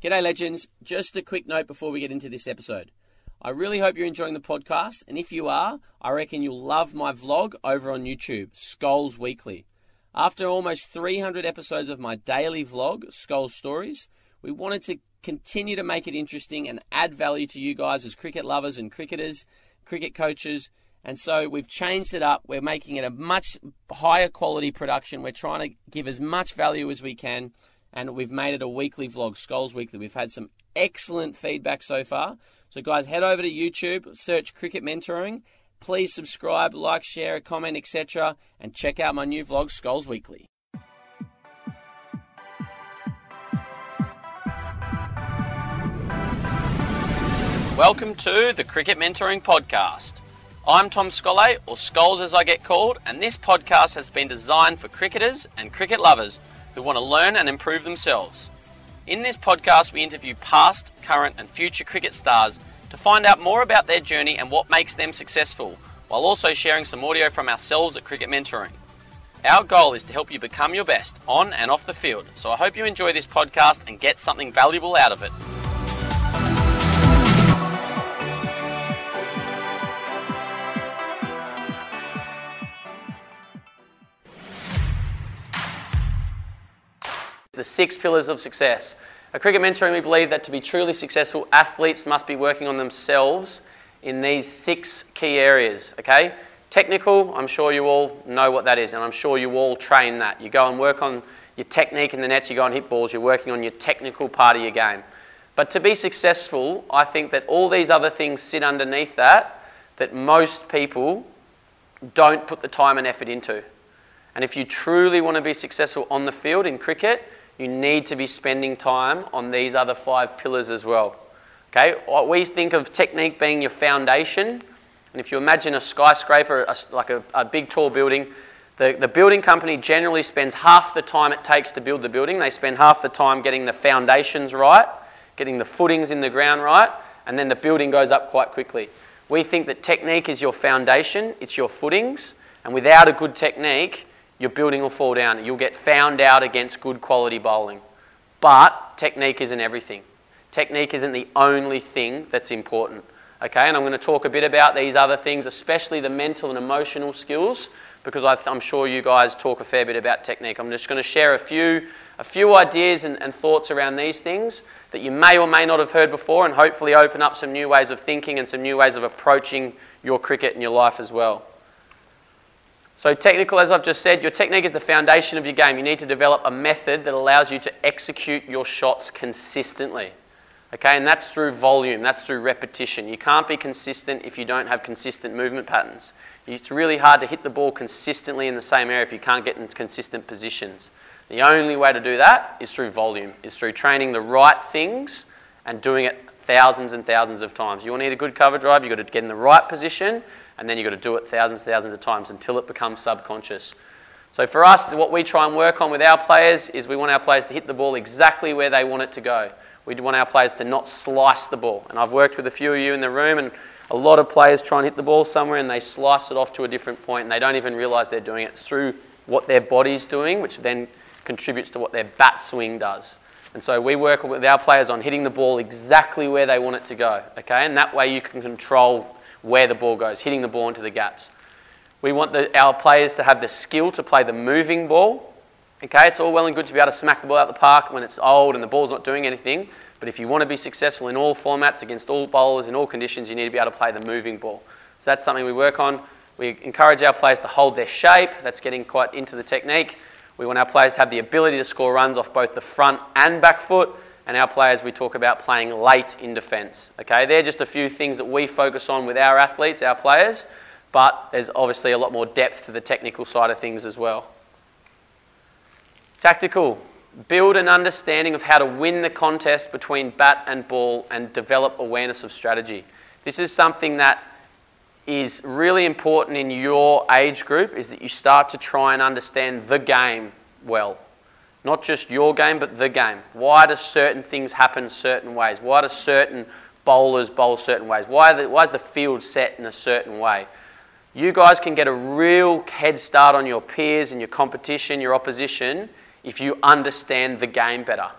G'day, legends. Just a quick note before we get into this episode. I really hope you're enjoying the podcast, and if you are, I reckon you'll love my vlog over on YouTube, Skulls Weekly. After almost 300 episodes of my daily vlog, Skulls Stories, we wanted to continue to make it interesting and add value to you guys as cricket lovers and cricketers, cricket coaches. And so we've changed it up. We're making it a much higher quality production. We're trying to give as much value as we can. And we've made it a weekly vlog, Skulls Weekly. We've had some excellent feedback so far. So, guys, head over to YouTube, search Cricket Mentoring. Please subscribe, like, share, comment, etc. And check out my new vlog, Skulls Weekly. Welcome to the Cricket Mentoring Podcast. I'm Tom Scollay, or Skulls as I get called, and this podcast has been designed for cricketers and cricket lovers who want to learn and improve themselves. In this podcast, we interview past, current, and future cricket stars to find out more about their journey and what makes them successful, while also sharing some audio from ourselves at Cricket Mentoring. Our goal is to help you become your best on and off the field, so I hope you enjoy this podcast and get something valuable out of it. The six pillars of success. At Cricket Mentoring, we believe that to be truly successful, athletes must be working on themselves in these six key areas. Okay? Technical, I'm sure you all know what that is, and I'm sure you all train that. You go and work on your technique in the nets, you go and hit balls, you're working on your technical part of your game. But to be successful, I think that all these other things sit underneath that, that most people don't put the time and effort into. And if you truly want to be successful on the field in cricket, you need to be spending time on these other five pillars as well. Okay, we think of technique being your foundation. And if you imagine a skyscraper, a, like a, a big tall building, the, the building company generally spends half the time it takes to build the building. They spend half the time getting the foundations right, getting the footings in the ground right, and then the building goes up quite quickly. We think that technique is your foundation, it's your footings, and without a good technique, your building will fall down. You'll get found out against good quality bowling. But technique isn't everything. Technique isn't the only thing that's important. Okay, and I'm going to talk a bit about these other things, especially the mental and emotional skills, because I am sure you guys talk a fair bit about technique. I'm just going to share a few, a few ideas and, and thoughts around these things that you may or may not have heard before, and hopefully open up some new ways of thinking and some new ways of approaching your cricket and your life as well. So, technical, as I've just said, your technique is the foundation of your game. You need to develop a method that allows you to execute your shots consistently. Okay, and that's through volume, that's through repetition. You can't be consistent if you don't have consistent movement patterns. It's really hard to hit the ball consistently in the same area if you can't get in consistent positions. The only way to do that is through volume, is through training the right things and doing it thousands and thousands of times. You want to hit a good cover drive, you've got to get in the right position and then you've got to do it thousands and thousands of times until it becomes subconscious. So for us, what we try and work on with our players is we want our players to hit the ball exactly where they want it to go. We want our players to not slice the ball. And I've worked with a few of you in the room, and a lot of players try and hit the ball somewhere and they slice it off to a different point, and they don't even realize they're doing it. It's through what their body's doing, which then contributes to what their bat swing does. And so we work with our players on hitting the ball exactly where they want it to go, okay? And that way you can control where the ball goes, hitting the ball into the gaps. We want the, our players to have the skill to play the moving ball. Okay, it's all well and good to be able to smack the ball out of the park when it's old and the ball's not doing anything. But if you want to be successful in all formats against all bowlers in all conditions, you need to be able to play the moving ball. So that's something we work on. We encourage our players to hold their shape. That's getting quite into the technique. We want our players to have the ability to score runs off both the front and back foot and our players, we talk about playing late in defence. Okay, they're just a few things that we focus on with our athletes, our players, but there's obviously a lot more depth to the technical side of things as well. Tactical. Build an understanding of how to win the contest between bat and ball and develop awareness of strategy. This is something that is really important in your age group is that you start to try and understand the game well. Not just your game, but the game. Why do certain things happen certain ways? Why do certain bowlers bowl certain ways? Why, the, why is the field set in a certain way? You guys can get a real head start on your peers and your competition, your opposition, if you understand the game better.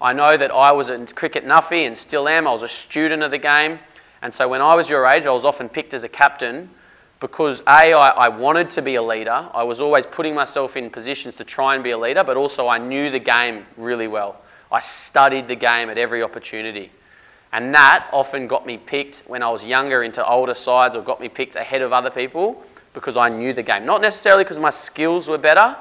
I know that I was a cricket nuffy and still am. I was a student of the game. And so when I was your age, I was often picked as a captain because A, I, I wanted to be a leader. I was always putting myself in positions to try and be a leader, but also I knew the game really well. I studied the game at every opportunity. And that often got me picked when I was younger into older sides or got me picked ahead of other people because I knew the game. Not necessarily because my skills were better,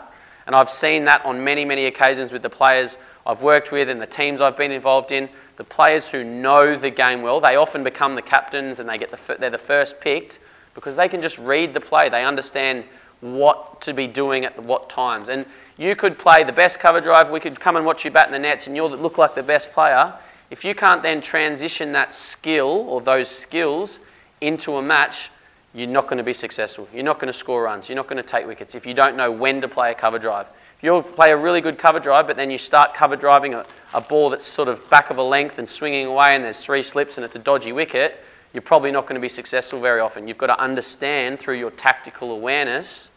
and I've seen that on many, many occasions with the players I've worked with and the teams I've been involved in. The players who know the game well, they often become the captains and they get the, they're the first picked because they can just read the play. They understand what to be doing at what times. And you could play the best cover drive, we could come and watch you bat in the nets, and you'll look like the best player. If you can't then transition that skill or those skills into a match, you're not going to be successful. You're not going to score runs. You're not going to take wickets if you don't know when to play a cover drive. You'll play a really good cover drive, but then you start cover driving a, a ball that's sort of back of a length and swinging away, and there's three slips and it's a dodgy wicket, you're probably not going to be successful very often. You've got to understand through your tactical awareness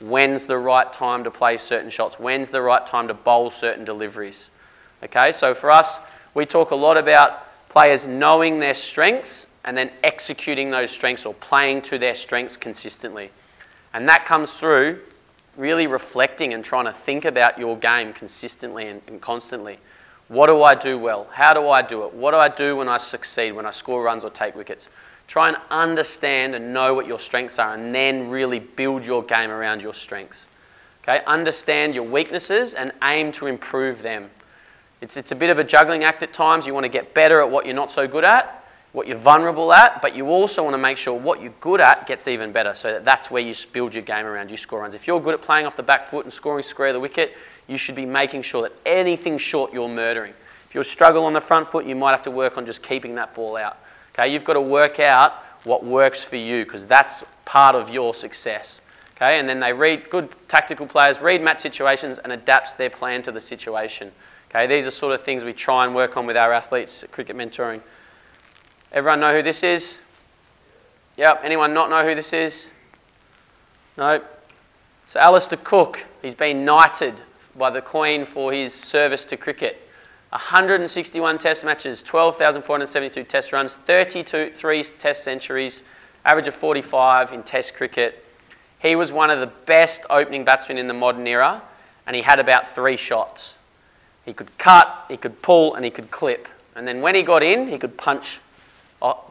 when's the right time to play certain shots, when's the right time to bowl certain deliveries. Okay, so for us, we talk a lot about players knowing their strengths and then executing those strengths or playing to their strengths consistently. And that comes through really reflecting and trying to think about your game consistently and, and constantly. What do I do well? How do I do it? What do I do when I succeed, when I score runs or take wickets? Try and understand and know what your strengths are and then really build your game around your strengths. Okay? Understand your weaknesses and aim to improve them. It's, it's a bit of a juggling act at times. You want to get better at what you're not so good at, what you're vulnerable at, but you also want to make sure what you're good at gets even better so that that's where you build your game around, you score runs. If you're good at playing off the back foot and scoring square of the wicket, you should be making sure that anything short you're murdering. If you struggle on the front foot, you might have to work on just keeping that ball out. Okay, you've got to work out what works for you because that's part of your success. Okay, and then they read good tactical players, read match situations and adapts their plan to the situation. Okay, these are sort of things we try and work on with our athletes at cricket mentoring. Everyone know who this is? Yep. Anyone not know who this is? No. So Alastair Cook, he's been knighted by the Queen for his service to cricket. 161 test matches, 12,472 test runs, 32 three test centuries, average of 45 in test cricket. He was one of the best opening batsmen in the modern era, and he had about three shots. He could cut, he could pull, and he could clip. And then when he got in, he could punch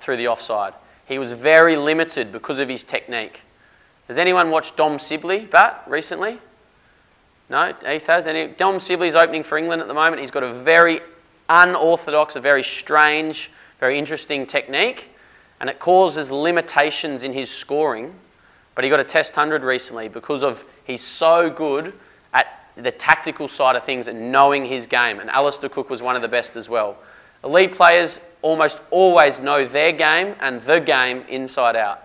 through the offside. He was very limited because of his technique. Has anyone watched Dom Sibley bat recently? No, Heath has. Any, Dom Sibley's opening for England at the moment. He's got a very unorthodox, a very strange, very interesting technique, and it causes limitations in his scoring. But he got a test 100 recently because of he's so good at the tactical side of things and knowing his game. And Alastair Cook was one of the best as well. Elite players almost always know their game and the game inside out.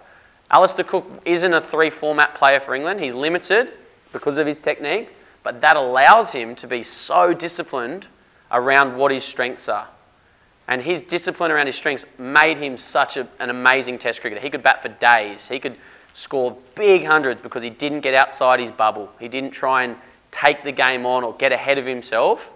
Alastair Cook isn't a three format player for England. He's limited because of his technique, but that allows him to be so disciplined around what his strengths are. And his discipline around his strengths made him such a, an amazing test cricketer. He could bat for days. He could score big hundreds because he didn't get outside his bubble. He didn't try and take the game on or get ahead of himself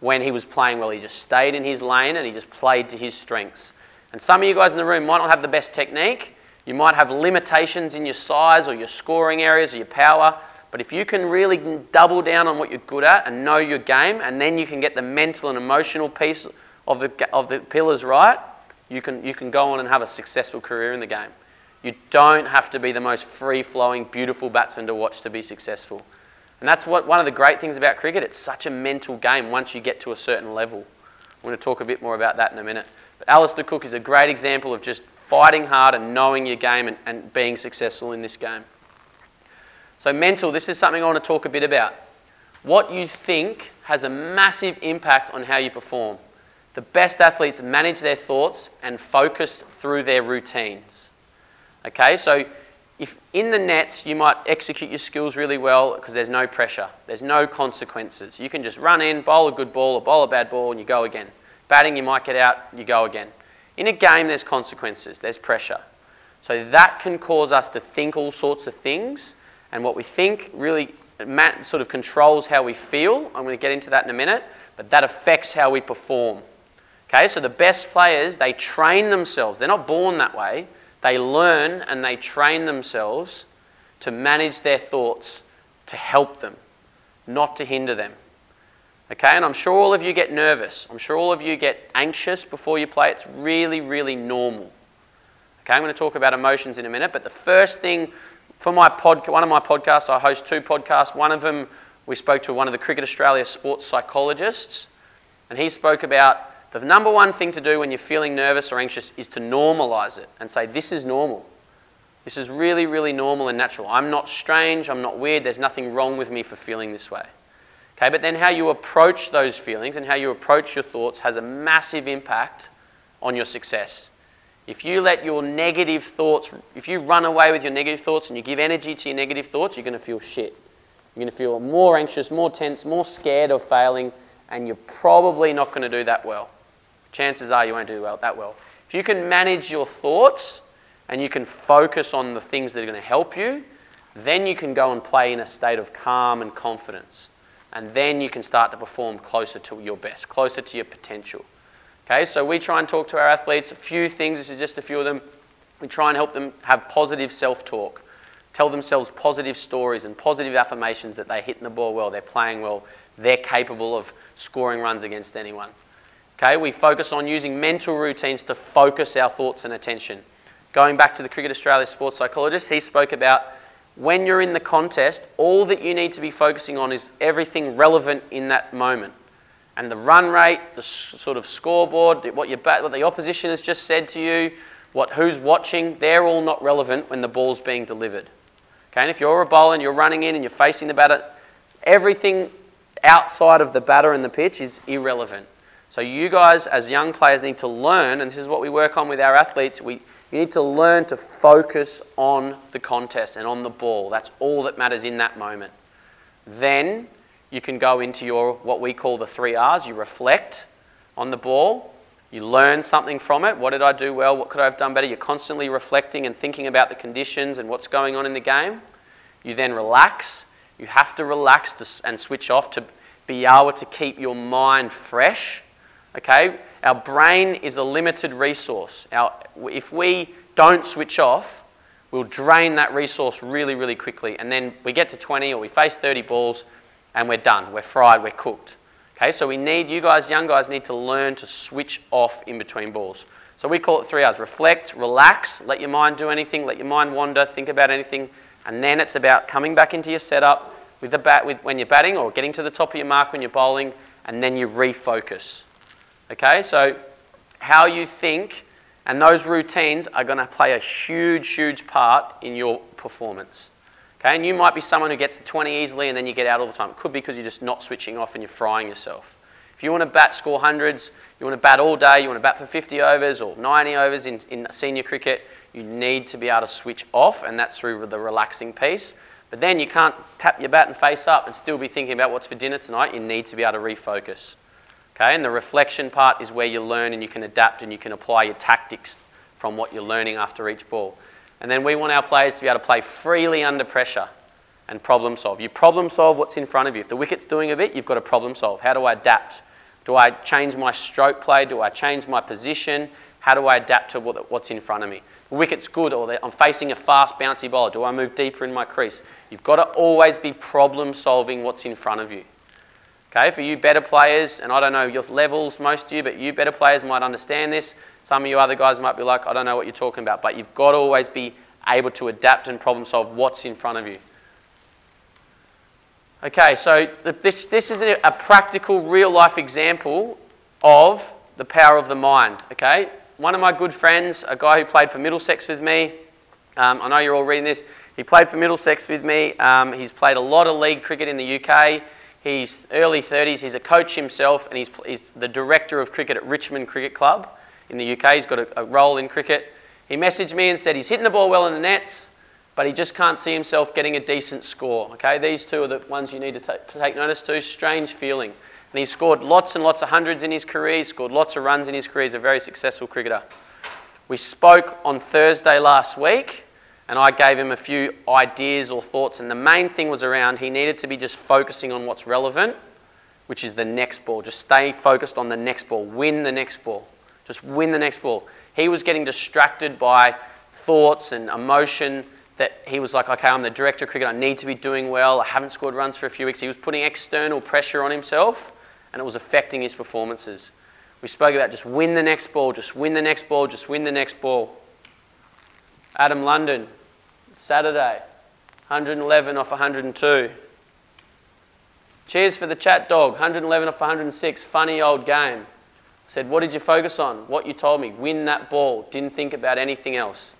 when he was playing well. He just stayed in his lane and he just played to his strengths. And some of you guys in the room might not have the best technique. You might have limitations in your size or your scoring areas or your power. But if you can really double down on what you're good at and know your game, and then you can get the mental and emotional piece of the, of the pillars right, you can, you can go on and have a successful career in the game. You don't have to be the most free flowing, beautiful batsman to watch to be successful. And that's what, one of the great things about cricket. It's such a mental game once you get to a certain level. I'm going to talk a bit more about that in a minute. But Alastair Cook is a great example of just fighting hard and knowing your game and, and being successful in this game. So, mental, this is something I want to talk a bit about. What you think has a massive impact on how you perform. The best athletes manage their thoughts and focus through their routines. Okay, so if in the nets you might execute your skills really well because there's no pressure, there's no consequences. You can just run in, bowl a good ball or bowl a bad ball and you go again. Batting, you might get out, you go again. In a game, there's consequences, there's pressure. So that can cause us to think all sorts of things, and what we think really sort of controls how we feel. I'm going to get into that in a minute. but that affects how we perform. Okay, so the best players, they train themselves. They're not born that way. They learn and they train themselves to manage their thoughts to help them, not to hinder them. Okay, and I'm sure all of you get nervous. I'm sure all of you get anxious before you play. It's really, really normal. Okay, I'm going to talk about emotions in a minute, but the first thing for my pod, one of my podcasts, I host two podcasts. One of them, we spoke to one of the Cricket Australia sports psychologists, and he spoke about the number one thing to do when you're feeling nervous or anxious is to normalize it and say, This is normal. This is really, really normal and natural. I'm not strange. I'm not weird. There's nothing wrong with me for feeling this way. Okay, but then how you approach those feelings and how you approach your thoughts has a massive impact on your success. If you let your negative thoughts, if you run away with your negative thoughts and you give energy to your negative thoughts, you're going to feel shit. You're going to feel more anxious, more tense, more scared of failing, and you're probably not going to do that well. Chances are you won't do well, that well. If you can manage your thoughts and you can focus on the things that are going to help you, then you can go and play in a state of calm and confidence and then you can start to perform closer to your best, closer to your potential. Okay, so we try and talk to our athletes a few things, this is just a few of them. We try and help them have positive self talk, tell themselves positive stories and positive affirmations that they're hitting the ball well, they're playing well, they're capable of scoring runs against anyone. Okay, we focus on using mental routines to focus our thoughts and attention. Going back to the Cricket Australia sports psychologist, he spoke about when you're in the contest, all that you need to be focusing on is everything relevant in that moment. And the run rate, the sort of scoreboard, what, your what the opposition has just said to you, what, who's watching, they're all not relevant when the ball's being delivered. Okay, and if you're a bowler and you're running in and you're facing the batter, everything outside of the batter and the pitch is irrelevant. So you guys as young players need to learn, and this is what we work on with our athletes, we, you need to learn to focus on the contest and on the ball. That's all that matters in that moment. Then you can go into your what we call the three R's. You reflect on the ball. You learn something from it. What did I do well? What could I have done better? You're constantly reflecting and thinking about the conditions and what's going on in the game. You then relax. You have to relax to, and switch off to be able to keep your mind fresh. Okay? Our brain is a limited resource. Our, if we don't switch off, we'll drain that resource really, really quickly. And then we get to 20 or we face 30 balls and we're done. We're fried, we're cooked. Okay, so we need, you guys, young guys, need to learn to switch off in between balls. So we call it three R's. reflect, relax, let your mind do anything, let your mind wander, think about anything. And then it's about coming back into your setup with the bat with, when you're batting or getting to the top of your mark when you're bowling, and then you refocus. Okay, so how you think and those routines are going to play a huge, huge part in your performance. Okay, and you might be someone who gets to 20 easily and then you get out all the time. It could be because you're just not switching off and you're frying yourself. If you want to bat score hundreds, you want to bat all day, you want to bat for 50 overs or 90 overs in, in senior cricket, you need to be able to switch off, and that's through the relaxing piece. But then you can't tap your bat and face up and still be thinking about what's for dinner tonight. You need to be able to refocus. Okay, and the reflection part is where you learn and you can adapt and you can apply your tactics from what you're learning after each ball. And then we want our players to be able to play freely under pressure and problem solve. You problem solve what's in front of you. If the wicket's doing a bit, you've got to problem solve. How do I adapt? Do I change my stroke play? Do I change my position? How do I adapt to what's in front of me? The wicket's good, or I'm facing a fast, bouncy bowler. Do I move deeper in my crease? You've got to always be problem solving what's in front of you. Okay, for you better players, and I don't know your levels, most of you, but you better players might understand this. Some of you other guys might be like, I don't know what you're talking about, but you've got to always be able to adapt and problem solve what's in front of you. Okay, so this, this is a, practical, real life example of the power of the mind. Okay, one of my good friends, a guy who played for Middlesex with me, um, I know you're all reading this, he played for Middlesex with me. Um, he's played a lot of league cricket in the UK. He's early 30s. He's a coach himself, and he's, he's the director of cricket at Richmond Cricket Club in the UK. He's got a, a role in cricket. He messaged me and said he's hitting the ball well in the nets, but he just can't see himself getting a decent score. Okay, these two are the ones you need to take, take notice to. Strange feeling. And he's scored lots and lots of hundreds in his career. He's scored lots of runs in his career. He's a very successful cricketer. We spoke on Thursday last week and I gave him a few ideas or thoughts. And the main thing was around he needed to be just focusing on what's relevant which is the next ball. Just stay focused on the next ball. Win the next ball. Just win the next ball. He was getting distracted by thoughts and emotion that he was like, okay, I'm the director of cricket. I need to be doing well. I haven't scored runs for a few weeks. He was putting external pressure on himself and it was affecting his performances. We spoke about just win the next ball, just win the next ball, just win the next ball. Adam London, Saturday, 111 off 102. Cheers for the chat dog, 111 off 106. Funny old game. Said, What did you focus on? What you told me. Win that ball. Didn't think about anything else.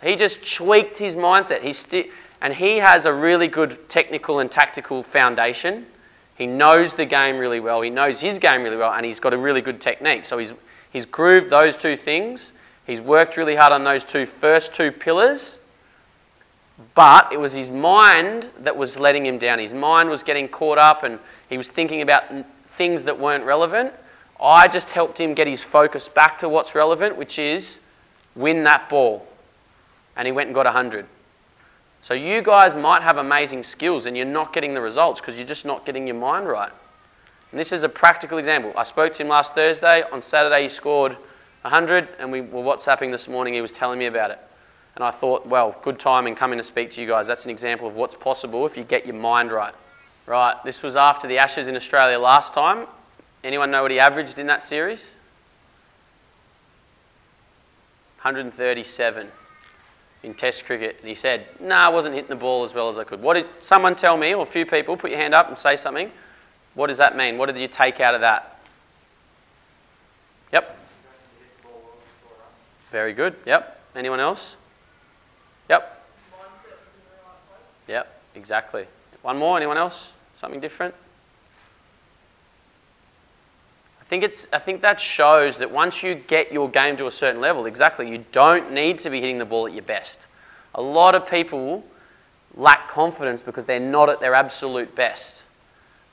So he just tweaked his mindset. He sti- and he has a really good technical and tactical foundation. He knows the game really well. He knows his game really well, and he's got a really good technique. So he's, he's grooved those two things. He's worked really hard on those two first two pillars. But it was his mind that was letting him down. His mind was getting caught up and he was thinking about things that weren't relevant. I just helped him get his focus back to what's relevant, which is win that ball. And he went and got 100. So you guys might have amazing skills and you're not getting the results because you're just not getting your mind right. And this is a practical example. I spoke to him last Thursday. On Saturday, he scored 100, and we were WhatsApping this morning. He was telling me about it. And I thought, well, good timing coming to speak to you guys. That's an example of what's possible if you get your mind right. Right, this was after the Ashes in Australia last time. Anyone know what he averaged in that series? 137 in Test cricket. And he said, no, nah, I wasn't hitting the ball as well as I could. What did someone tell me, or a few people, put your hand up and say something? What does that mean? What did you take out of that? Yep. Very good. Yep. Anyone else? Yep. Yep, exactly. One more, anyone else? Something different? I think, it's, I think that shows that once you get your game to a certain level, exactly, you don't need to be hitting the ball at your best. A lot of people lack confidence because they're not at their absolute best.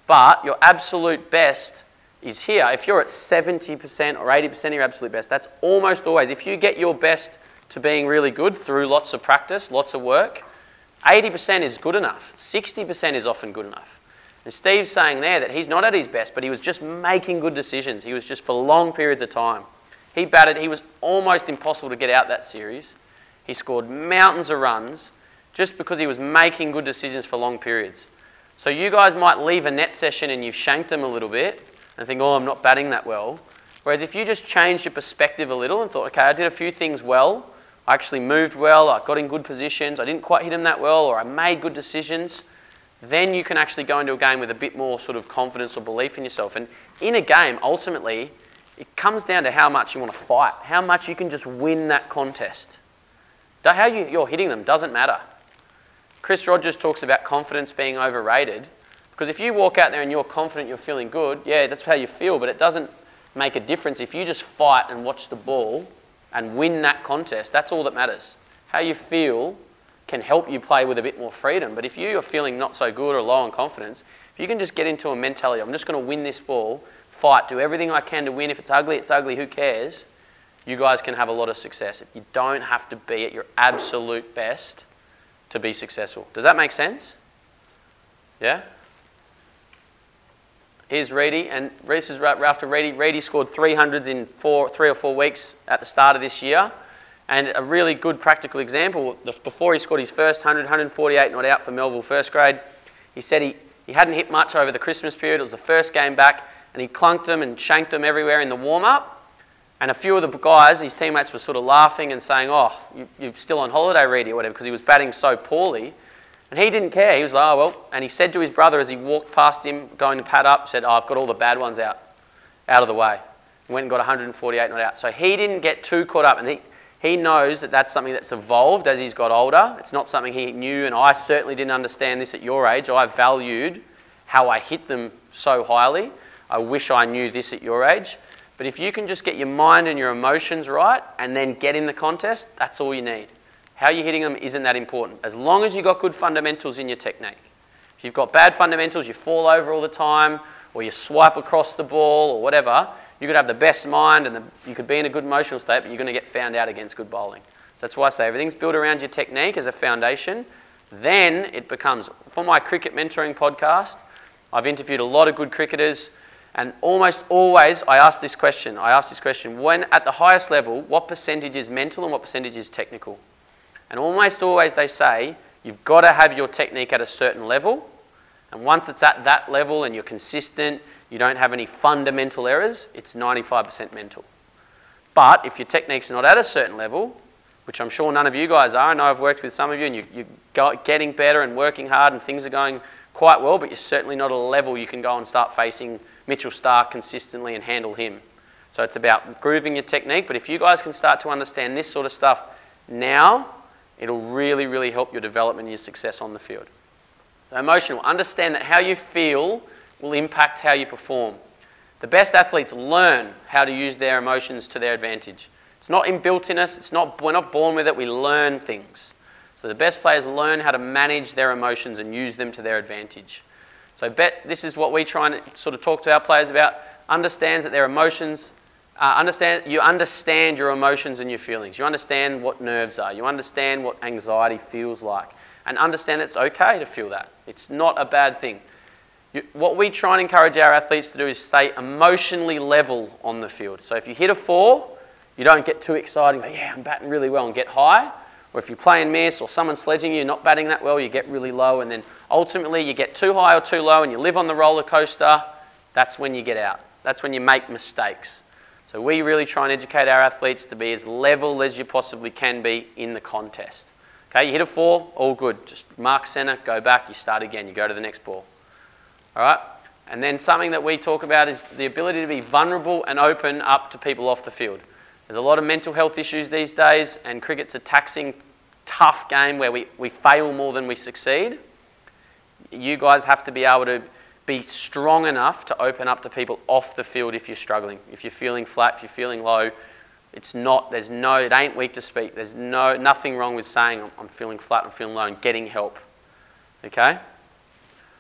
But your absolute best is here. If you're at 70% or 80% of your absolute best, that's almost always. If you get your best to being really good through lots of practice, lots of work, 80% is good enough. 60% is often good enough. And Steve's saying there that he's not at his best, but he was just making good decisions. He was just for long periods of time. He batted, he was almost impossible to get out that series. He scored mountains of runs just because he was making good decisions for long periods. So you guys might leave a net session and you've shanked them a little bit and think, oh, I'm not batting that well. Whereas if you just changed your perspective a little and thought, okay, I did a few things well, I actually moved well, I got in good positions, I didn't quite hit him that well, or I made good decisions, then you can actually go into a game with a bit more sort of confidence or belief in yourself. And in a game, ultimately, it comes down to how much you want to fight, how much you can just win that contest. How you, are hitting them doesn't matter. Chris Rogers talks about confidence being overrated because if you walk out there and you're confident you're feeling good, yeah, that's how you feel, but it doesn't make a difference if you just fight and watch the ball and win that contest. That's all that matters. How you feel can help you play with a bit more freedom. But if you are feeling not so good or low on confidence, if you can just get into a mentality, I'm just going to win this ball, fight, do everything I can to win. If it's ugly, it's ugly, who cares? You guys can have a lot of success. You don't have to be at your absolute best to be successful. Does that make sense? Yeah? Here's Reedy, and this is right after Reedy. Reedy scored 300s in four, three or four weeks at the start of this year. And a really good practical example, before he scored his first 100, 148 not out for Melville first grade, he said he, he hadn't hit much over the Christmas period. It was the first game back, and he clunked them and shanked them everywhere in the warm-up. And a few of the guys, his teammates, were sort of laughing and saying, oh, you, are still on holiday, Reedy, or whatever, because he was batting so poorly. And he didn't care. He was like, oh, well. And he said to his brother as he walked past him, going to pad up, said, oh, I've got all the bad ones out, out of the way. He went and got 148 not out. So he didn't get too caught up. And he, he knows that that's something that's evolved as he's got older. It's not something he knew, and I certainly didn't understand this at your age. I valued how I hit them so highly. I wish I knew this at your age. But if you can just get your mind and your emotions right and then get in the contest, that's all you need. How you're hitting them isn't that important. As long as you've got good fundamentals in your technique. If you've got bad fundamentals, you fall over all the time, or you swipe across the ball, or whatever, you could have the best mind and the, you could be in a good emotional state, but you're going to get found out against good bowling. So that's why I say everything's built around your technique as a foundation. Then it becomes, for my cricket mentoring podcast, I've interviewed a lot of good cricketers And almost always, I ask this question. I ask this question: When at the highest level, what percentage is mental and what percentage is technical? And almost always, they say you've got to have your technique at a certain level. And once it's at that level and you're consistent, you don't have any fundamental errors, it's 95% mental. But if your technique's not at a certain level, which I'm sure none of you guys are, I know I've worked with some of you and you, are getting better and working hard and things are going quite well, but you're certainly not at a level you can go and start facing Mitchell Starc consistently and handle him. So it's about grooving your technique, but if you guys can start to understand this sort of stuff now, it'll really, really help your development and your success on the field. So emotional, understand that how you feel will impact how you perform. The best athletes learn how to use their emotions to their advantage. It's not inbuilt in us, it's not, we're not born with it, we learn things. So the best players learn how to manage their emotions and use them to their advantage. So bet this is what we try and sort of talk to our players about. Understands that their emotions, uh, understand you understand your emotions and your feelings. You understand what nerves are. You understand what anxiety feels like, and understand it's okay to feel that. It's not a bad thing. You, what we try and encourage our athletes to do is stay emotionally level on the field. So if you hit a four, you don't get too excited. Yeah, I'm batting really well, and get high. Or if you play and miss, or someone's sledging you, not batting that well, you get really low, and then ultimately you get too high or too low, and you live on the roller coaster. That's when you get out. That's when you make mistakes. So we really try and educate our athletes to be as level as you possibly can be in the contest. Okay, you hit a four, all good. Just mark center, go back, you start again, you go to the next ball. All right? And then something that we talk about is the ability to be vulnerable and open up to people off the field. There's a lot of mental health issues these days, and cricket's a taxing, tough game where we, we fail more than we succeed. You guys have to be able to be strong enough to open up to people off the field if you're struggling. If you're feeling flat, if you're feeling low, it's not, there's no, it ain't weak to speak. There's no, nothing wrong with saying I'm, I'm feeling flat, I'm feeling low, and getting help. Okay?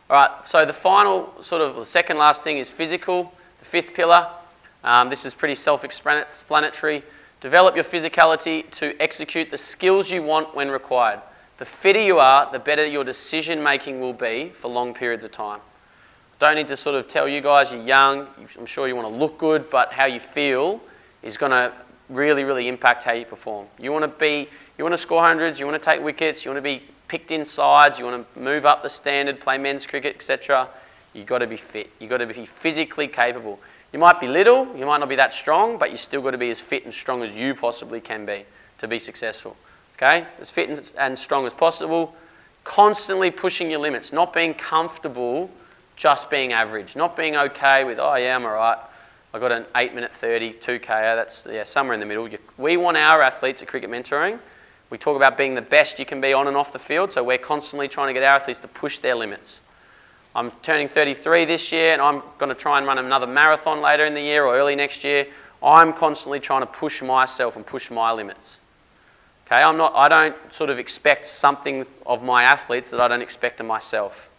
All right, so the final, sort of the second last thing is physical, the fifth pillar. Um, this is pretty self explanatory. Develop your physicality to execute the skills you want when required. The fitter you are, the better your decision making will be for long periods of time. Don't need to sort of tell you guys you're young, I'm sure you want to look good, but how you feel is going to really, really impact how you perform. You want to be, you want to score hundreds, you want to take wickets, you want to be picked in sides, you want to move up the standard, play men's cricket, etc., you've got to be fit. You've got to be physically capable. You might be little, you might not be that strong, but you still got to be as fit and strong as you possibly can be to be successful. Okay? As fit and strong as possible. Constantly pushing your limits, not being comfortable just being average, not being okay with, oh yeah, I'm all right. I got an 8 minute 30, 2K, that's yeah, somewhere in the middle. We want our athletes at Cricket Mentoring we talk about being the best you can be on and off the field, so we're constantly trying to get our athletes to push their limits. I'm turning 33 this year, and I'm going to try and run another marathon later in the year or early next year. I'm constantly trying to push myself and push my limits. Okay, I'm not, I don't sort of expect something of my athletes that I don't expect of myself.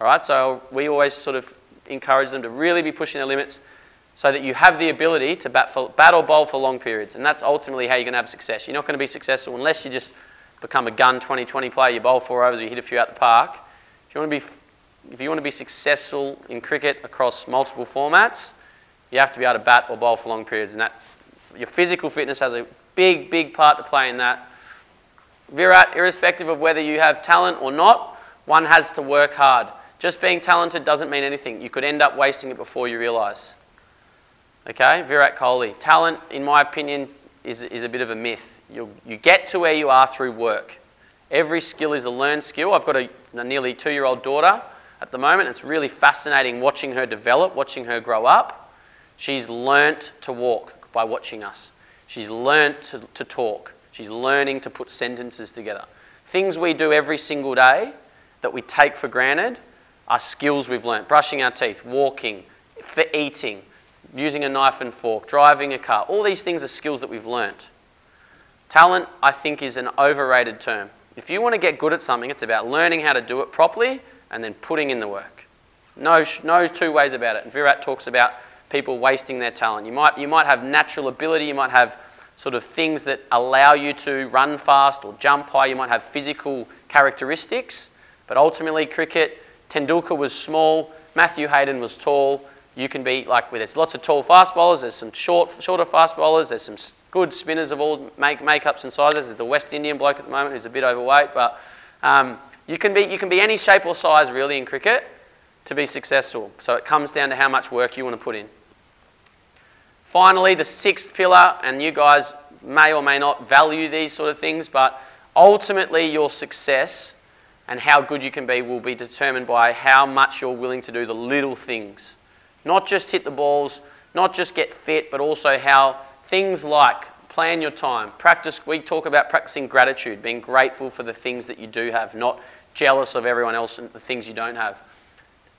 All right, so we always sort of encourage them to really be pushing their limits so that you have the ability to bat, for, bat or bowl for long periods. And that's ultimately how you're going to have success. You're not going to be successful unless you just become a gun 20-20 player, you bowl four overs, you hit a few out the park. If you want to be, if you want to be successful in cricket across multiple formats, you have to be able to bat or bowl for long periods. And that, your physical fitness has a big, big part to play in that. Virat, irrespective of whether you have talent or not, one has to work hard. Just being talented doesn't mean anything. You could end up wasting it before you realise. Okay, Virat Kohli. Talent, in my opinion, is, is a bit of a myth. you you get to where you are through work. Every skill is a learned skill. I've got a, a nearly two year old daughter at the moment. It's really fascinating watching her develop, watching her grow up. She's learnt to walk by watching us. She's learnt to, to talk. She's learning to put sentences together. Things we do every single day that we take for granted are skills we've learnt. Brushing our teeth, walking, for eating, using a knife and fork, driving a car. All these things are skills that we've learnt. Talent, I think, is an overrated term. If you want to get good at something, it's about learning how to do it properly and then putting in the work. No, no two ways about it. And Virat talks about people wasting their talent. You might, you might have natural ability, you might have sort of things that allow you to run fast or jump high, you might have physical characteristics, but ultimately, cricket, Tendulkar was small, Matthew Hayden was tall, You can be like, there's lots of tall fast bowlers, there's some short, shorter fast bowlers, there's some good spinners of all make, makeups and sizes. There's the West Indian bloke at the moment who's a bit overweight, but um, you, can be, you can be any shape or size really in cricket to be successful. So it comes down to how much work you want to put in. Finally, the sixth pillar, and you guys may or may not value these sort of things, but ultimately your success and how good you can be will be determined by how much you're willing to do the little things. Not just hit the balls, not just get fit, but also how things like plan your time, practice. We talk about practicing gratitude, being grateful for the things that you do have, not jealous of everyone else and the things you don't have.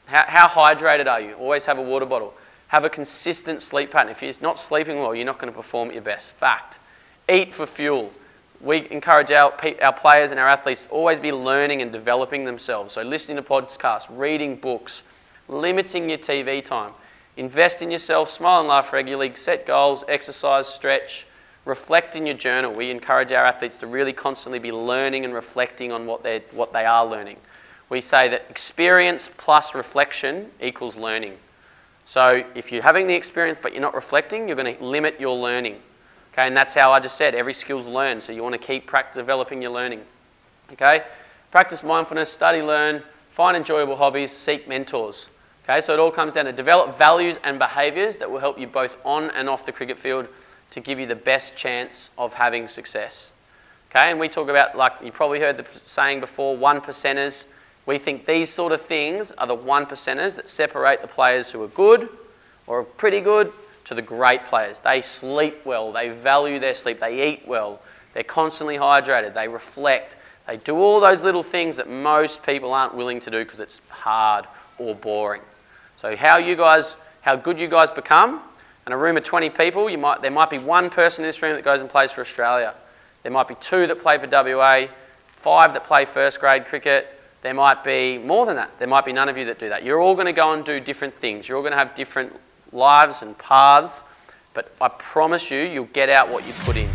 How, how hydrated are you? Always have a water bottle. Have a consistent sleep pattern. If you're not sleeping well, you're not going to perform at your best. Fact. Eat for fuel. We encourage our, our players and our athletes to always be learning and developing themselves. So, listening to podcasts, reading books, limiting your TV time. Invest in yourself, smile and laugh regularly, set goals, exercise, stretch, reflect in your journal. We encourage our athletes to really constantly be learning and reflecting on what, they what they are learning. We say that experience plus reflection equals learning. So if you're having the experience but you're not reflecting, you're going to limit your learning. Okay, and that's how I just said every skill's learned. So you want to keep practice, developing your learning. Okay, practice mindfulness, study, learn, find enjoyable hobbies, seek mentors. Okay, so it all comes down to develop values and behaviours that will help you both on and off the cricket field to give you the best chance of having success. Okay, and we talk about, like you probably heard the saying before, one percenters. We think these sort of things are the one percenters that separate the players who are good or pretty good to the great players. They sleep well, they value their sleep, they eat well, they're constantly hydrated, they reflect, they do all those little things that most people aren't willing to do because it's hard or boring. So how you guys, how good you guys become, in a room of 20 people, you might, there might be one person in this room that goes and plays for Australia. There might be two that play for WA, five that play first grade cricket. There might be more than that. There might be none of you that do that. You're all going to go and do different things. You're all going to have different lives and paths, but I promise you, you'll get out what you put in.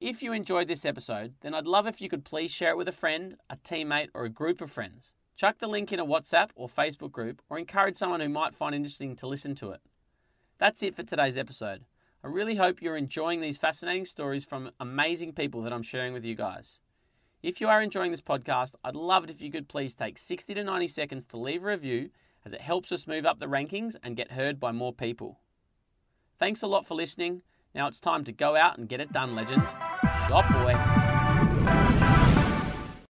If you enjoyed this episode, then I'd love if you could please share it with a friend, a teammate, or a group of friends. Chuck the link in a WhatsApp or Facebook group, or encourage someone who might find interesting to listen to it. That's it for today's episode. I really hope you're enjoying these fascinating stories from amazing people that I'm sharing with you guys. If you are enjoying this podcast, I'd love it if you could please take 60 to 90 seconds to leave a review as it helps us move up the rankings and get heard by more people. Thanks a lot for listening. Now it's time to go out and get it done, legends. Shot boy.